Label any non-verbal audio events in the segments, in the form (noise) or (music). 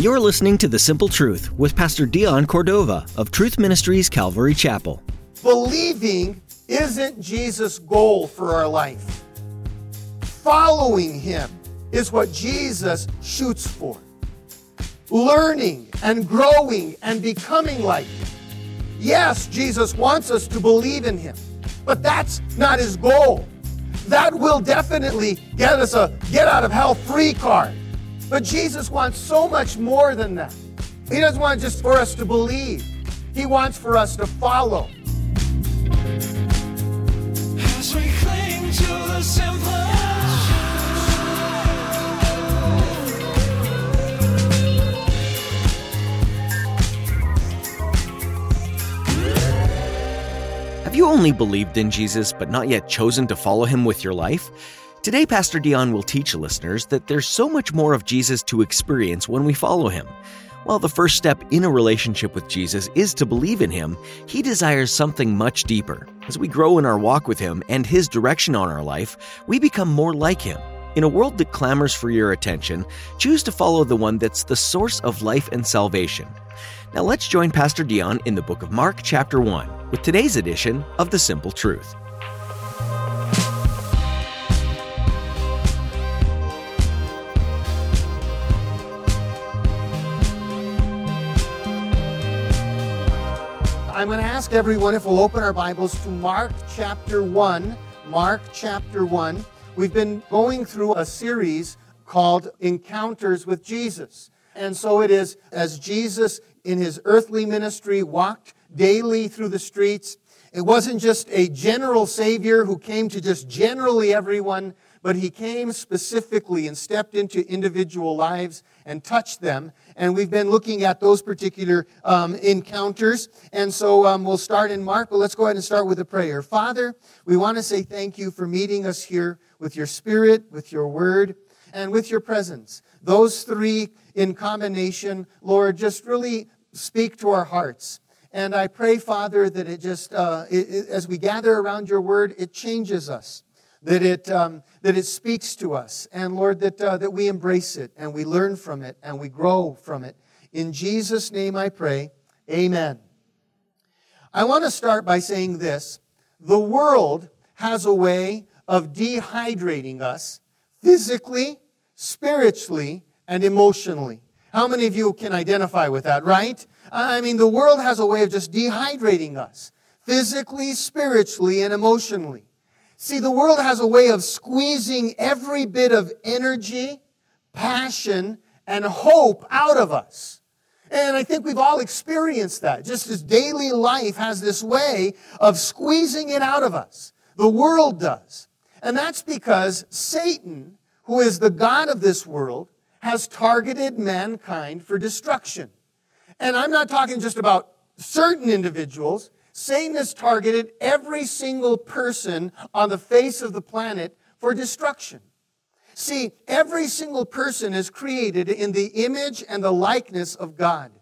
You're listening to The Simple Truth with Pastor Dion Cordova of Truth Ministries Calvary Chapel. Believing isn't Jesus' goal for our life. Following him is what Jesus shoots for. Learning and growing and becoming like him. Yes, Jesus wants us to believe in him, but that's not his goal. That will definitely get us a get out of hell free card. But Jesus wants so much more than that. He doesn't want just for us to believe. He wants for us to follow. As we cling to the simple. You only believed in Jesus but not yet chosen to follow him with your life? Today, Pastor Dion will teach listeners that there's so much more of Jesus to experience when we follow him. While the first step in a relationship with Jesus is to believe in him, he desires something much deeper. As we grow in our walk with him and his direction on our life, we become more like him. In a world that clamors for your attention, choose to follow the one that's the source of life and salvation. Now let's join Pastor Dion in the book of Mark, chapter 1, with today's edition of The Simple Truth. I'm going to ask everyone if we'll open our Bibles to Mark chapter 1. Mark chapter 1. We've been going through a series called Encounters with Jesus. And so it is as Jesus in his earthly ministry walked daily through the streets. It wasn't just a general Savior who came to just generally everyone, but he came specifically and stepped into individual lives and touched them. And we've been looking at those particular um, encounters. And so um, we'll start in Mark, but let's go ahead and start with a prayer. Father, we want to say thank you for meeting us here with your spirit, with your word, and with your presence. Those three in combination, Lord, just really speak to our hearts. And I pray, Father, that it just, uh, it, it, as we gather around your word, it changes us, that it, um, that it speaks to us. And Lord, that, uh, that we embrace it and we learn from it and we grow from it. In Jesus' name I pray, amen. I want to start by saying this the world has a way of dehydrating us physically, spiritually, and emotionally. How many of you can identify with that, right? I mean, the world has a way of just dehydrating us physically, spiritually, and emotionally. See, the world has a way of squeezing every bit of energy, passion, and hope out of us. And I think we've all experienced that. Just as daily life has this way of squeezing it out of us. The world does. And that's because Satan, who is the God of this world, has targeted mankind for destruction. And I'm not talking just about certain individuals. Satan has targeted every single person on the face of the planet for destruction. See, every single person is created in the image and the likeness of God.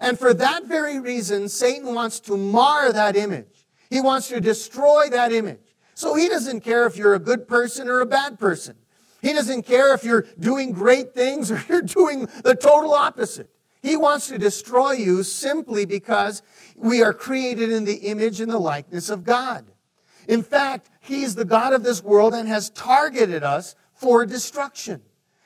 And for that very reason, Satan wants to mar that image. He wants to destroy that image. So he doesn't care if you're a good person or a bad person. He doesn't care if you're doing great things or (laughs) you're doing the total opposite. He wants to destroy you simply because we are created in the image and the likeness of God. In fact, He's the God of this world and has targeted us for destruction.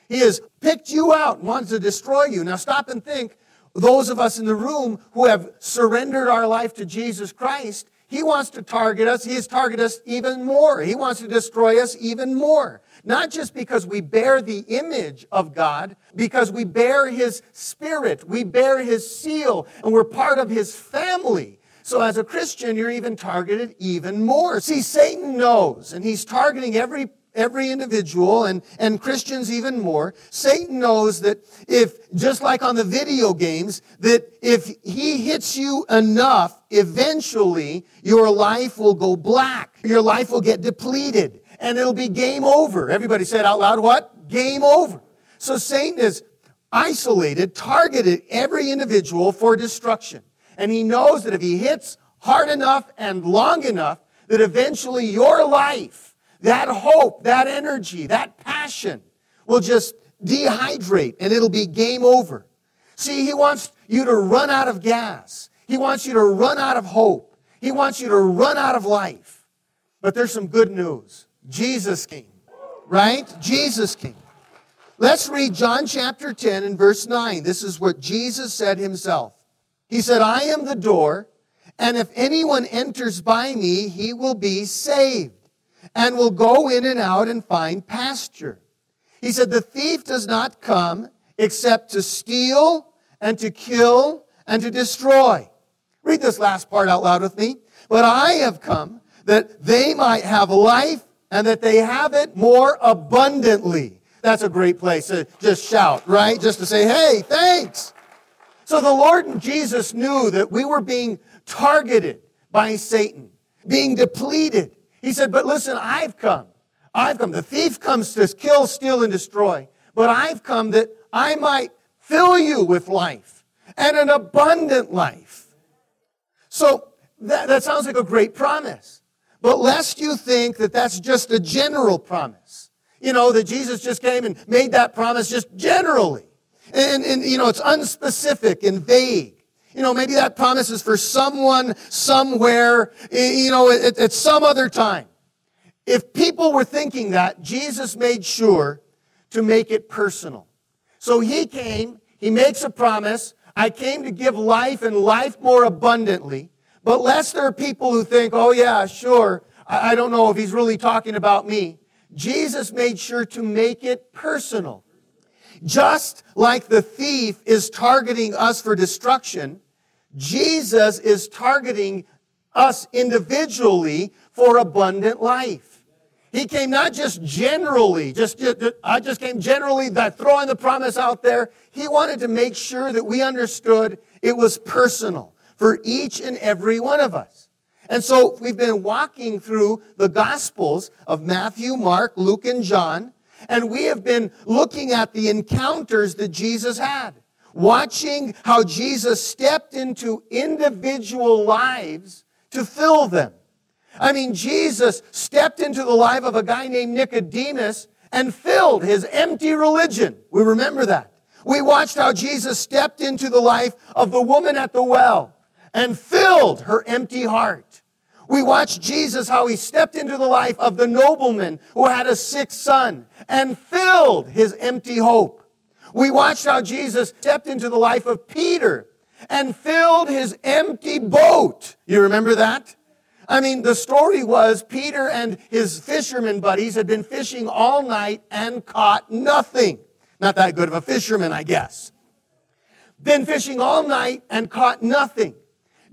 He has picked you out and wants to destroy you. Now stop and think. Those of us in the room who have surrendered our life to Jesus Christ, He wants to target us. He has targeted us even more. He wants to destroy us even more. Not just because we bear the image of God, because we bear His Spirit, we bear His seal, and we're part of His family. So as a Christian, you're even targeted even more. See, Satan knows, and he's targeting every every individual and, and Christians even more. Satan knows that if, just like on the video games, that if he hits you enough, eventually your life will go black. Your life will get depleted and it'll be game over. Everybody said out loud, what? Game over. So Satan is isolated, targeted every individual for destruction. And he knows that if he hits hard enough and long enough, that eventually your life, that hope, that energy, that passion will just dehydrate and it'll be game over. See, he wants you to run out of gas. He wants you to run out of hope. He wants you to run out of life. But there's some good news. Jesus came, right? Jesus came. Let's read John chapter 10 and verse 9. This is what Jesus said himself. He said, I am the door, and if anyone enters by me, he will be saved and will go in and out and find pasture. He said, The thief does not come except to steal and to kill and to destroy. Read this last part out loud with me. But I have come that they might have life and that they have it more abundantly. That's a great place to just shout, right? Just to say, hey, thanks. So the Lord and Jesus knew that we were being targeted by Satan, being depleted. He said, but listen, I've come. I've come. The thief comes to kill, steal, and destroy. But I've come that I might fill you with life and an abundant life. So that, that sounds like a great promise. But lest you think that that's just a general promise. You know, that Jesus just came and made that promise just generally. And, and you know, it's unspecific and vague. You know, maybe that promise is for someone, somewhere, you know, at, at some other time. If people were thinking that, Jesus made sure to make it personal. So he came, he makes a promise. I came to give life and life more abundantly. But lest there are people who think, oh yeah, sure, I, I don't know if he's really talking about me. Jesus made sure to make it personal. Just like the thief is targeting us for destruction, Jesus is targeting us individually for abundant life. He came not just generally, just, just I just came generally by throwing the promise out there. He wanted to make sure that we understood it was personal for each and every one of us. And so we've been walking through the Gospels of Matthew, Mark, Luke, and John, and we have been looking at the encounters that Jesus had, watching how Jesus stepped into individual lives to fill them. I mean, Jesus stepped into the life of a guy named Nicodemus and filled his empty religion. We remember that. We watched how Jesus stepped into the life of the woman at the well and filled her empty heart. We watched Jesus, how he stepped into the life of the nobleman who had a sick son and filled his empty hope. We watched how Jesus stepped into the life of Peter and filled his empty boat. You remember that? I mean, the story was Peter and his fisherman buddies had been fishing all night and caught nothing. Not that good of a fisherman, I guess. Been fishing all night and caught nothing.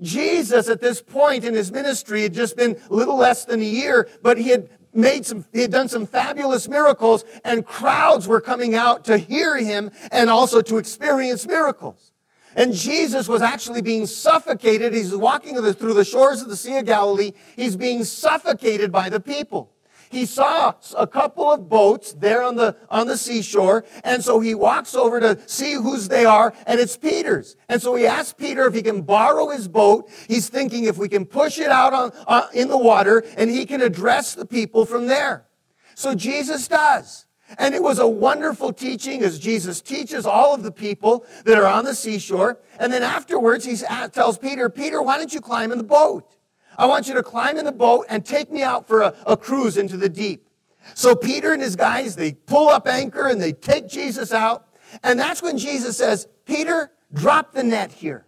Jesus, at this point in his ministry, had just been a little less than a year, but he had made some, he had done some fabulous miracles, and crowds were coming out to hear him and also to experience miracles. And Jesus was actually being suffocated. He's walking through the shores of the Sea of Galilee. He's being suffocated by the people. He saw a couple of boats there on the, on the seashore. And so he walks over to see whose they are. And it's Peter's. And so he asks Peter if he can borrow his boat. He's thinking if we can push it out on, uh, in the water and he can address the people from there. So Jesus does. And it was a wonderful teaching as Jesus teaches all of the people that are on the seashore. And then afterwards, he tells Peter, Peter, why don't you climb in the boat? I want you to climb in the boat and take me out for a, a cruise into the deep. So Peter and his guys, they pull up anchor and they take Jesus out. And that's when Jesus says, Peter, drop the net here.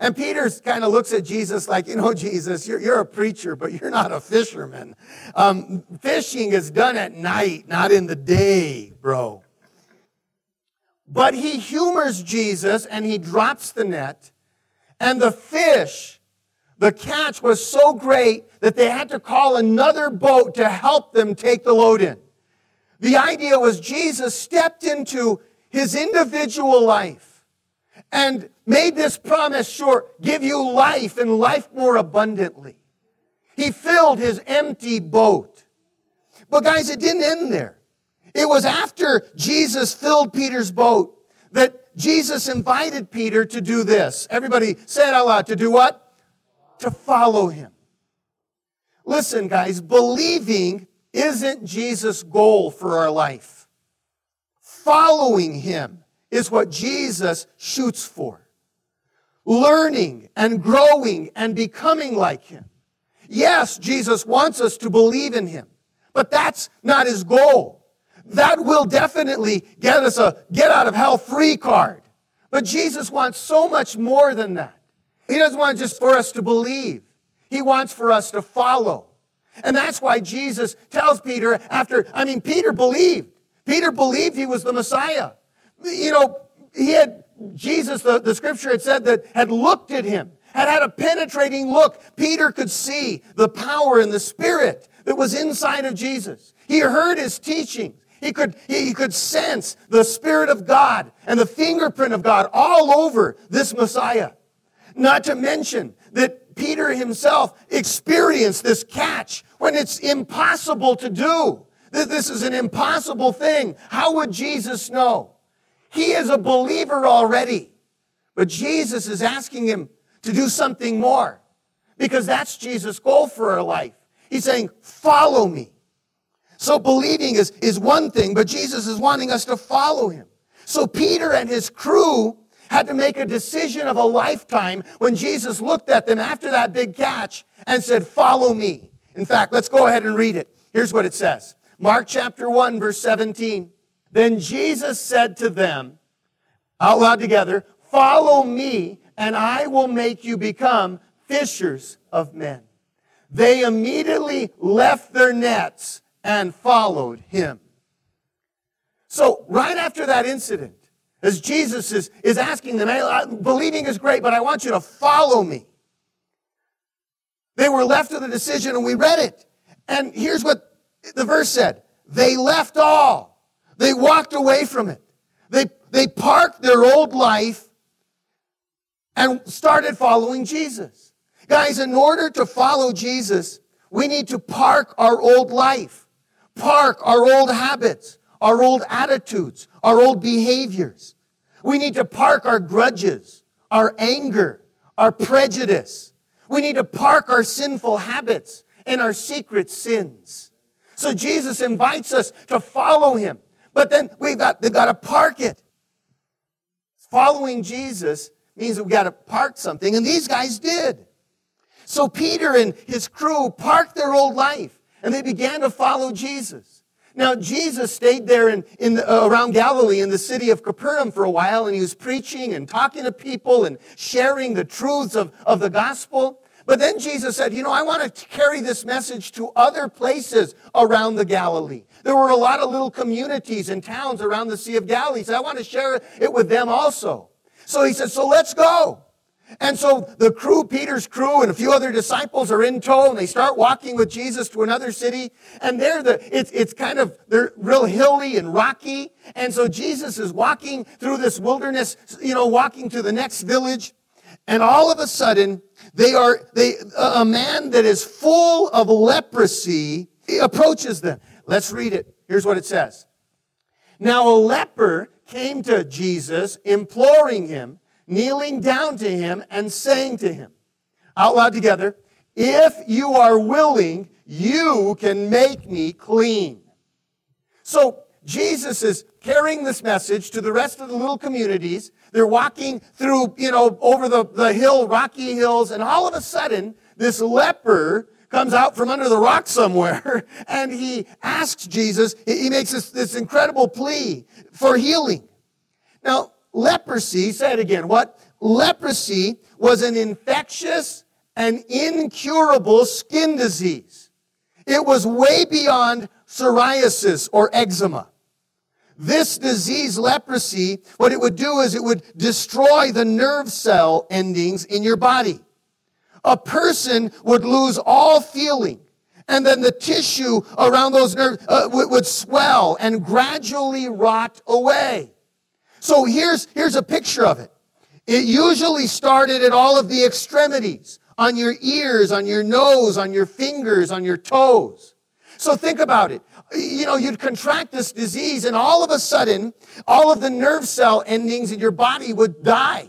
And Peter kind of looks at Jesus like, you know, Jesus, you're, you're a preacher, but you're not a fisherman. Um, fishing is done at night, not in the day, bro. But he humors Jesus and he drops the net. And the fish, the catch was so great that they had to call another boat to help them take the load in. The idea was Jesus stepped into his individual life and made this promise sure, give you life and life more abundantly. He filled his empty boat. But guys, it didn't end there. It was after Jesus filled Peter's boat that Jesus invited Peter to do this. Everybody say it out loud. To do what? To follow him. Listen, guys, believing isn't Jesus' goal for our life. Following him is what Jesus shoots for. Learning and growing and becoming like him. Yes, Jesus wants us to believe in him, but that's not his goal. That will definitely get us a get out of hell free card. But Jesus wants so much more than that. He doesn't want just for us to believe. He wants for us to follow. And that's why Jesus tells Peter after, I mean, Peter believed. Peter believed he was the Messiah. You know, he had, Jesus, the, the scripture had said that had looked at him, had had a penetrating look. Peter could see the power and the spirit that was inside of Jesus. He heard his teachings. He could, he could sense the Spirit of God and the fingerprint of God all over this Messiah. Not to mention that Peter himself experienced this catch when it's impossible to do. That this is an impossible thing. How would Jesus know? He is a believer already. But Jesus is asking him to do something more because that's Jesus' goal for our life. He's saying, follow me. So believing is, is one thing, but Jesus is wanting us to follow him. So Peter and his crew had to make a decision of a lifetime when Jesus looked at them after that big catch and said, Follow me. In fact, let's go ahead and read it. Here's what it says Mark chapter 1, verse 17. Then Jesus said to them, out loud together, Follow me, and I will make you become fishers of men. They immediately left their nets and followed him. So, right after that incident, as Jesus is, is asking them, believing is great, but I want you to follow me. They were left with a decision and we read it. And here's what the verse said. They left all. They walked away from it. They, they parked their old life and started following Jesus. Guys, in order to follow Jesus, we need to park our old life, park our old habits, our old attitudes, our old behaviors. We need to park our grudges, our anger, our prejudice. We need to park our sinful habits and our secret sins. So Jesus invites us to follow him. But then we've got, they've got to park it. Following Jesus means we've got to park something, and these guys did. So Peter and his crew parked their old life, and they began to follow Jesus. Now, Jesus stayed there in, in the, uh, around Galilee in the city of Capernaum for a while, and he was preaching and talking to people and sharing the truths of, of the gospel. But then Jesus said, You know, I want to carry this message to other places around the Galilee. There were a lot of little communities and towns around the Sea of Galilee. So I want to share it with them also. So he said, So let's go. And so the crew, Peter's crew, and a few other disciples are in tow, and they start walking with Jesus to another city. And there, the it's it's kind of they're real hilly and rocky. And so Jesus is walking through this wilderness, you know, walking to the next village. And all of a sudden, they are they a man that is full of leprosy approaches them. Let's read it. Here's what it says. Now a leper came to Jesus, imploring him kneeling down to him and saying to him, out loud together, if you are willing, you can make me clean. So Jesus is carrying this message to the rest of the little communities. They're walking through, you know, over the, the hill, rocky hills, and all of a sudden, this leper comes out from under the rock somewhere (laughs) and he asks Jesus, he makes this, this incredible plea for healing. Now, leprosy, say it again, what? Leprosy was an infectious and incurable skin disease. It was way beyond psoriasis or eczema. This disease, leprosy, what it would do is it would destroy the nerve cell endings in your body. A person would lose all feeling, and then the tissue around those nerves uh, would, would swell and gradually rot away. So here's, here's a picture of it. It usually started at all of the extremities, on your ears, on your nose, on your fingers, on your toes. So think about it. You know, you'd contract this disease and all of a sudden, all of the nerve cell endings in your body would die.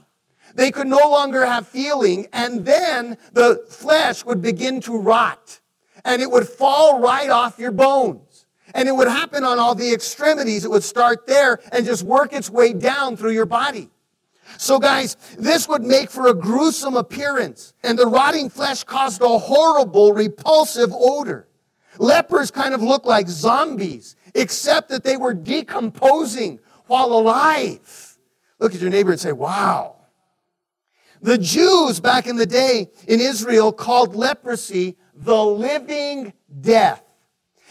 They could no longer have feeling and then the flesh would begin to rot. and it would fall right off your bones. And it would happen on all the extremities. It would start there and just work its way down through your body. So guys, this would make for a gruesome appearance, and the rotting flesh caused a horrible, repulsive odor. Lepers kind of looked like zombies, except that they were decomposing while alive. Look at your neighbor and say, wow. The Jews back in the day in Israel called leprosy the living death.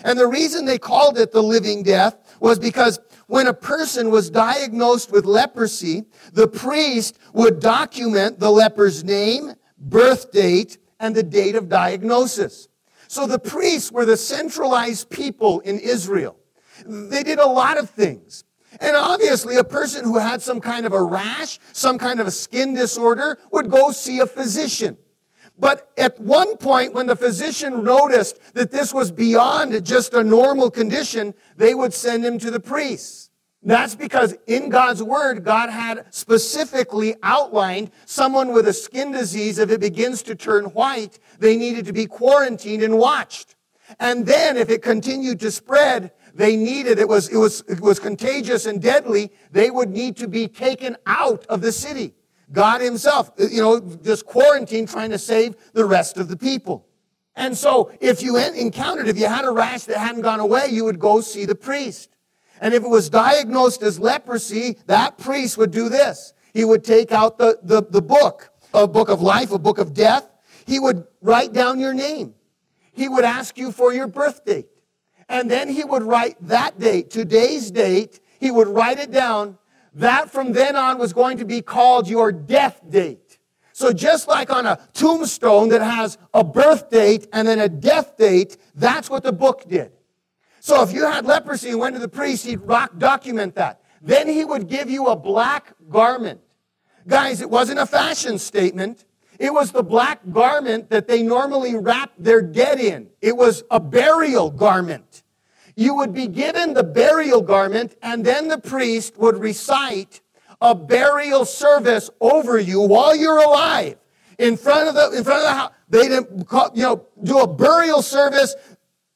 And the reason they called it the living death was because when a person was diagnosed with leprosy, the priest would document the leper's name, birth date, and the date of diagnosis. So the priests were the centralized people in Israel. They did a lot of things. And obviously, a person who had some kind of a rash, some kind of a skin disorder, would go see a physician. But at one point, when the physician noticed that this was beyond just a normal condition, they would send him to the priests. That's because in God's word, God had specifically outlined someone with a skin disease, if it begins to turn white, they needed to be quarantined and watched. And then if it continued to spread, they needed, it was, it was, it was contagious and deadly, they would need to be taken out of the city. God himself, you know, just quarantined trying to save the rest of the people. And so if you encountered, if you had a rash that hadn't gone away, you would go see the priest. And if it was diagnosed as leprosy, that priest would do this. He would take out the, the, the book, a book of life, a book of death. He would write down your name. He would ask you for your birth date. And then he would write that date, today's date, he would write it down. That from then on was going to be called your death date. So just like on a tombstone that has a birth date and then a death date, that's what the book did. So if you had leprosy and went to the priest, he'd rock document that. Then he would give you a black garment. Guys, it wasn't a fashion statement. It was the black garment that they normally wrap their dead in. It was a burial garment. You would be given the burial garment, and then the priest would recite a burial service over you while you're alive. In front of the, in front of the house, they'd, you know, do a burial service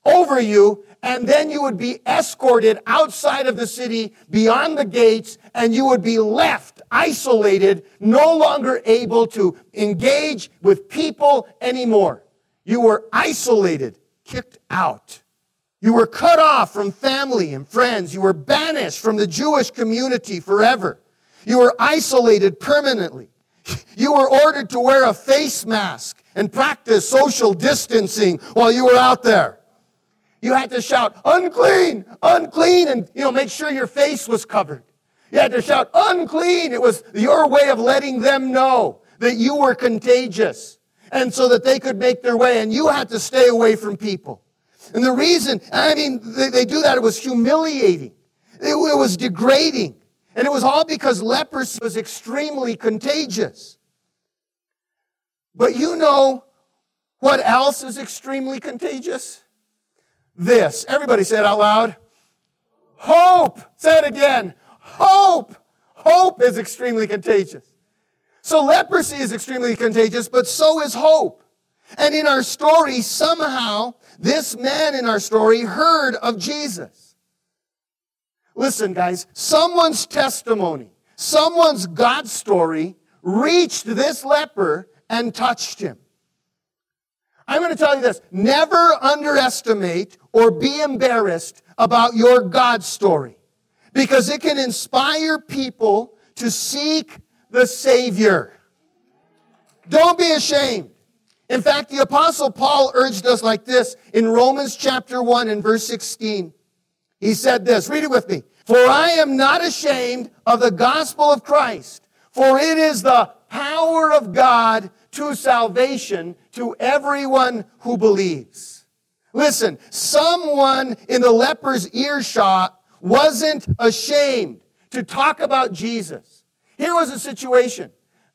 over you, and then you would be escorted outside of the city beyond the gates and you would be left isolated, no longer able to engage with people anymore. You were isolated, kicked out. You were cut off from family and friends. You were banished from the Jewish community forever. You were isolated permanently. You were ordered to wear a face mask and practice social distancing while you were out there. You had to shout, unclean, unclean, and, you know, make sure your face was covered. You had to shout, unclean. It was your way of letting them know that you were contagious. And so that they could make their way, and you had to stay away from people. And the reason, I mean, they, they do that, it was humiliating. It, it was degrading. And it was all because leprosy was extremely contagious. But you know what else is extremely contagious? this. Everybody say it out loud. Hope. Say it again. Hope. Hope is extremely contagious. So leprosy is extremely contagious, but so is hope. And in our story, somehow, this man in our story heard of Jesus. Listen, guys, someone's testimony, someone's God story reached this leper and touched him. I'm going to tell you this never underestimate or be embarrassed about your God story because it can inspire people to seek the Savior. Don't be ashamed. In fact, the Apostle Paul urged us like this in Romans chapter 1 and verse 16. He said this, read it with me. For I am not ashamed of the gospel of Christ, for it is the power of God to salvation to everyone who believes. Listen, someone in the leper's earshot wasn't ashamed to talk about Jesus. Here was a situation.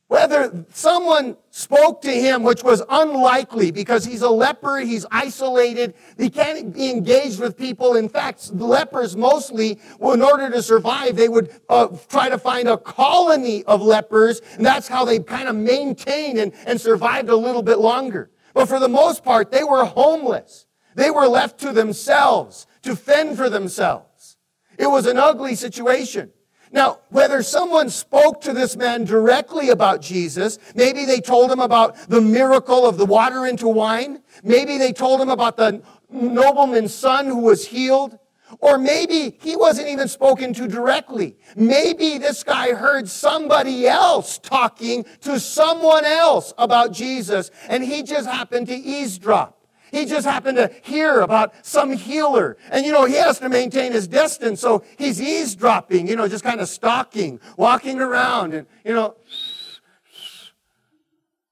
Whether someone spoke to him, which was unlikely because he's a leper, he's isolated, he can't be engaged with people. In fact, lepers mostly, in order to survive, they would uh, try to find a colony of lepers, and that's how they kind of maintained and, and survived a little bit longer. But for the most part, they were homeless. They were left to themselves to fend for themselves. It was an ugly situation. Now, whether someone spoke to this man directly about Jesus, maybe they told him about the miracle of the water into wine, maybe they told him about the nobleman's son who was healed, or maybe he wasn't even spoken to directly. Maybe this guy heard somebody else talking to someone else about Jesus, and he just happened to eavesdrop. He just happened to hear about some healer. And you know, he has to maintain his distance, so he's eavesdropping, you know, just kind of stalking, walking around and, you know,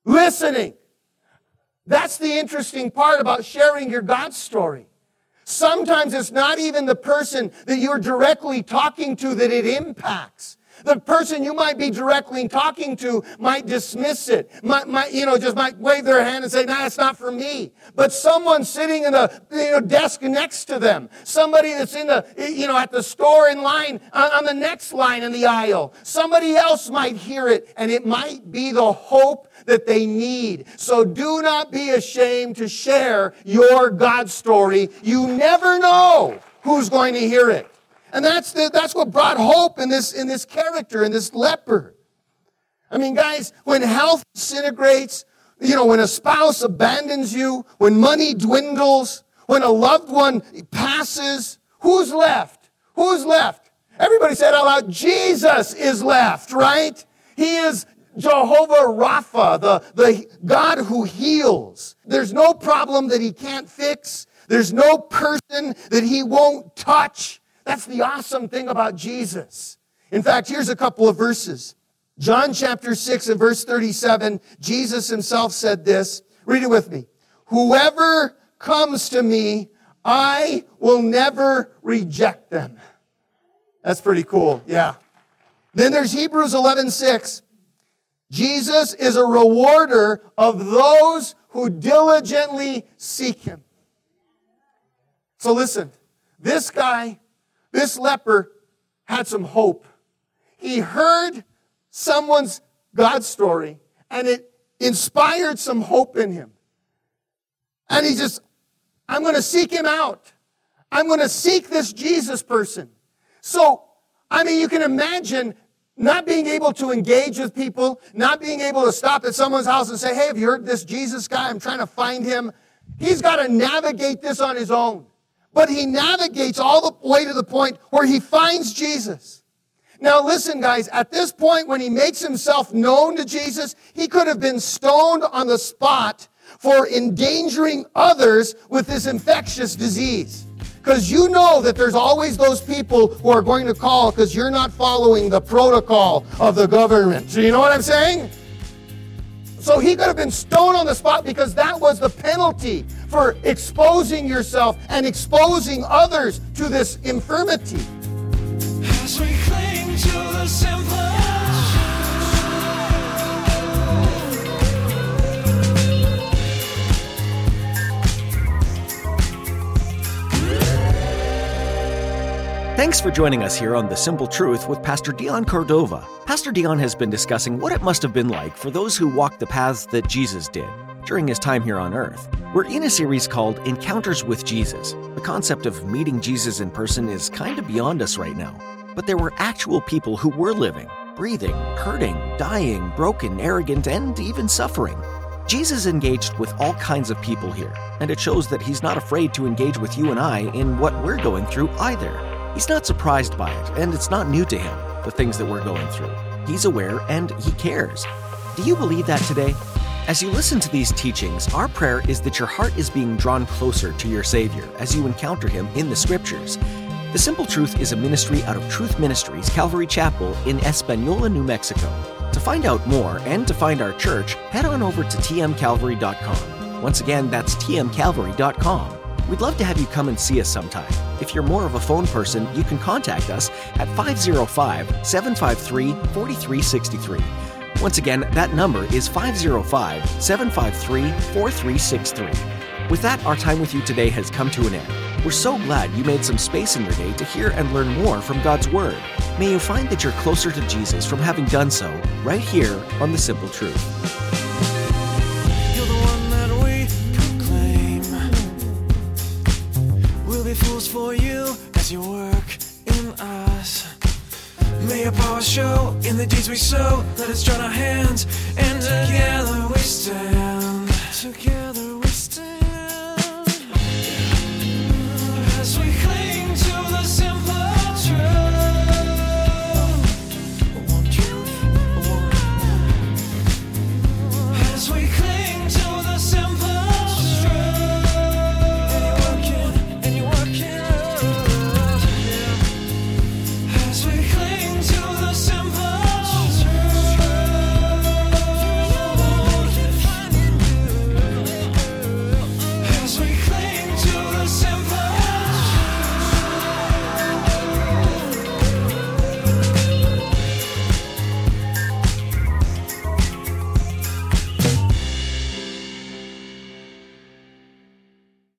listening. That's the interesting part about sharing your God story. Sometimes it's not even the person that you're directly talking to that it impacts. The person you might be directly talking to might dismiss it, might, might, you know, just might wave their hand and say, nah, it's not for me. But someone sitting in the, you know, desk next to them, somebody that's in the, you know, at the store in line, on, on the next line in the aisle, somebody else might hear it and it might be the hope that they need. So do not be ashamed to share your God story. You never know who's going to hear it. And that's, the, that's what brought hope in this, in this character, in this leper. I mean, guys, when health disintegrates, you know, when a spouse abandons you, when money dwindles, when a loved one passes, who's left? Who's left? Everybody said out loud, Jesus is left, right? He is Jehovah Rapha, the, the God who heals. There's no problem that he can't fix. There's no person that he won't touch. That's the awesome thing about Jesus. In fact, here's a couple of verses. John chapter 6 and verse 37, Jesus himself said this. Read it with me. Whoever comes to me, I will never reject them. That's pretty cool. Yeah. Then there's Hebrews 11, 6. Jesus is a rewarder of those who diligently seek him. So listen, this guy this leper had some hope. He heard someone's God story and it inspired some hope in him. And he just, I'm going to seek him out. I'm going to seek this Jesus person. So, I mean, you can imagine not being able to engage with people, not being able to stop at someone's house and say, Hey, have you heard this Jesus guy? I'm trying to find him. He's got to navigate this on his own. But he navigates all the way to the point where he finds Jesus. Now listen, guys, at this point when he makes himself known to Jesus, he could have been stoned on the spot for endangering others with this infectious disease. Because you know that there's always those people who are going to call because you're not following the protocol of the government. Do you know what I'm saying? So he could have been stoned on the spot because that was the penalty for exposing yourself and exposing others to this infirmity. As we cling to the simple. Thanks for joining us here on The Simple Truth with Pastor Dion Cordova. Pastor Dion has been discussing what it must have been like for those who walked the paths that Jesus did during his time here on earth. We're in a series called Encounters with Jesus. The concept of meeting Jesus in person is kind of beyond us right now. But there were actual people who were living, breathing, hurting, dying, broken, arrogant, and even suffering. Jesus engaged with all kinds of people here, and it shows that he's not afraid to engage with you and I in what we're going through either. He's not surprised by it, and it's not new to him, the things that we're going through. He's aware and he cares. Do you believe that today? As you listen to these teachings, our prayer is that your heart is being drawn closer to your Savior as you encounter Him in the Scriptures. The Simple Truth is a ministry out of Truth Ministries Calvary Chapel in Espanola, New Mexico. To find out more and to find our church, head on over to tmcalvary.com. Once again, that's tmcalvary.com. We'd love to have you come and see us sometime. If you're more of a phone person, you can contact us at 505 753 4363. Once again, that number is 505 753 4363. With that, our time with you today has come to an end. We're so glad you made some space in your day to hear and learn more from God's Word. May you find that you're closer to Jesus from having done so right here on The Simple Truth. Deeds we sow. Let us join our hands, and together we stand.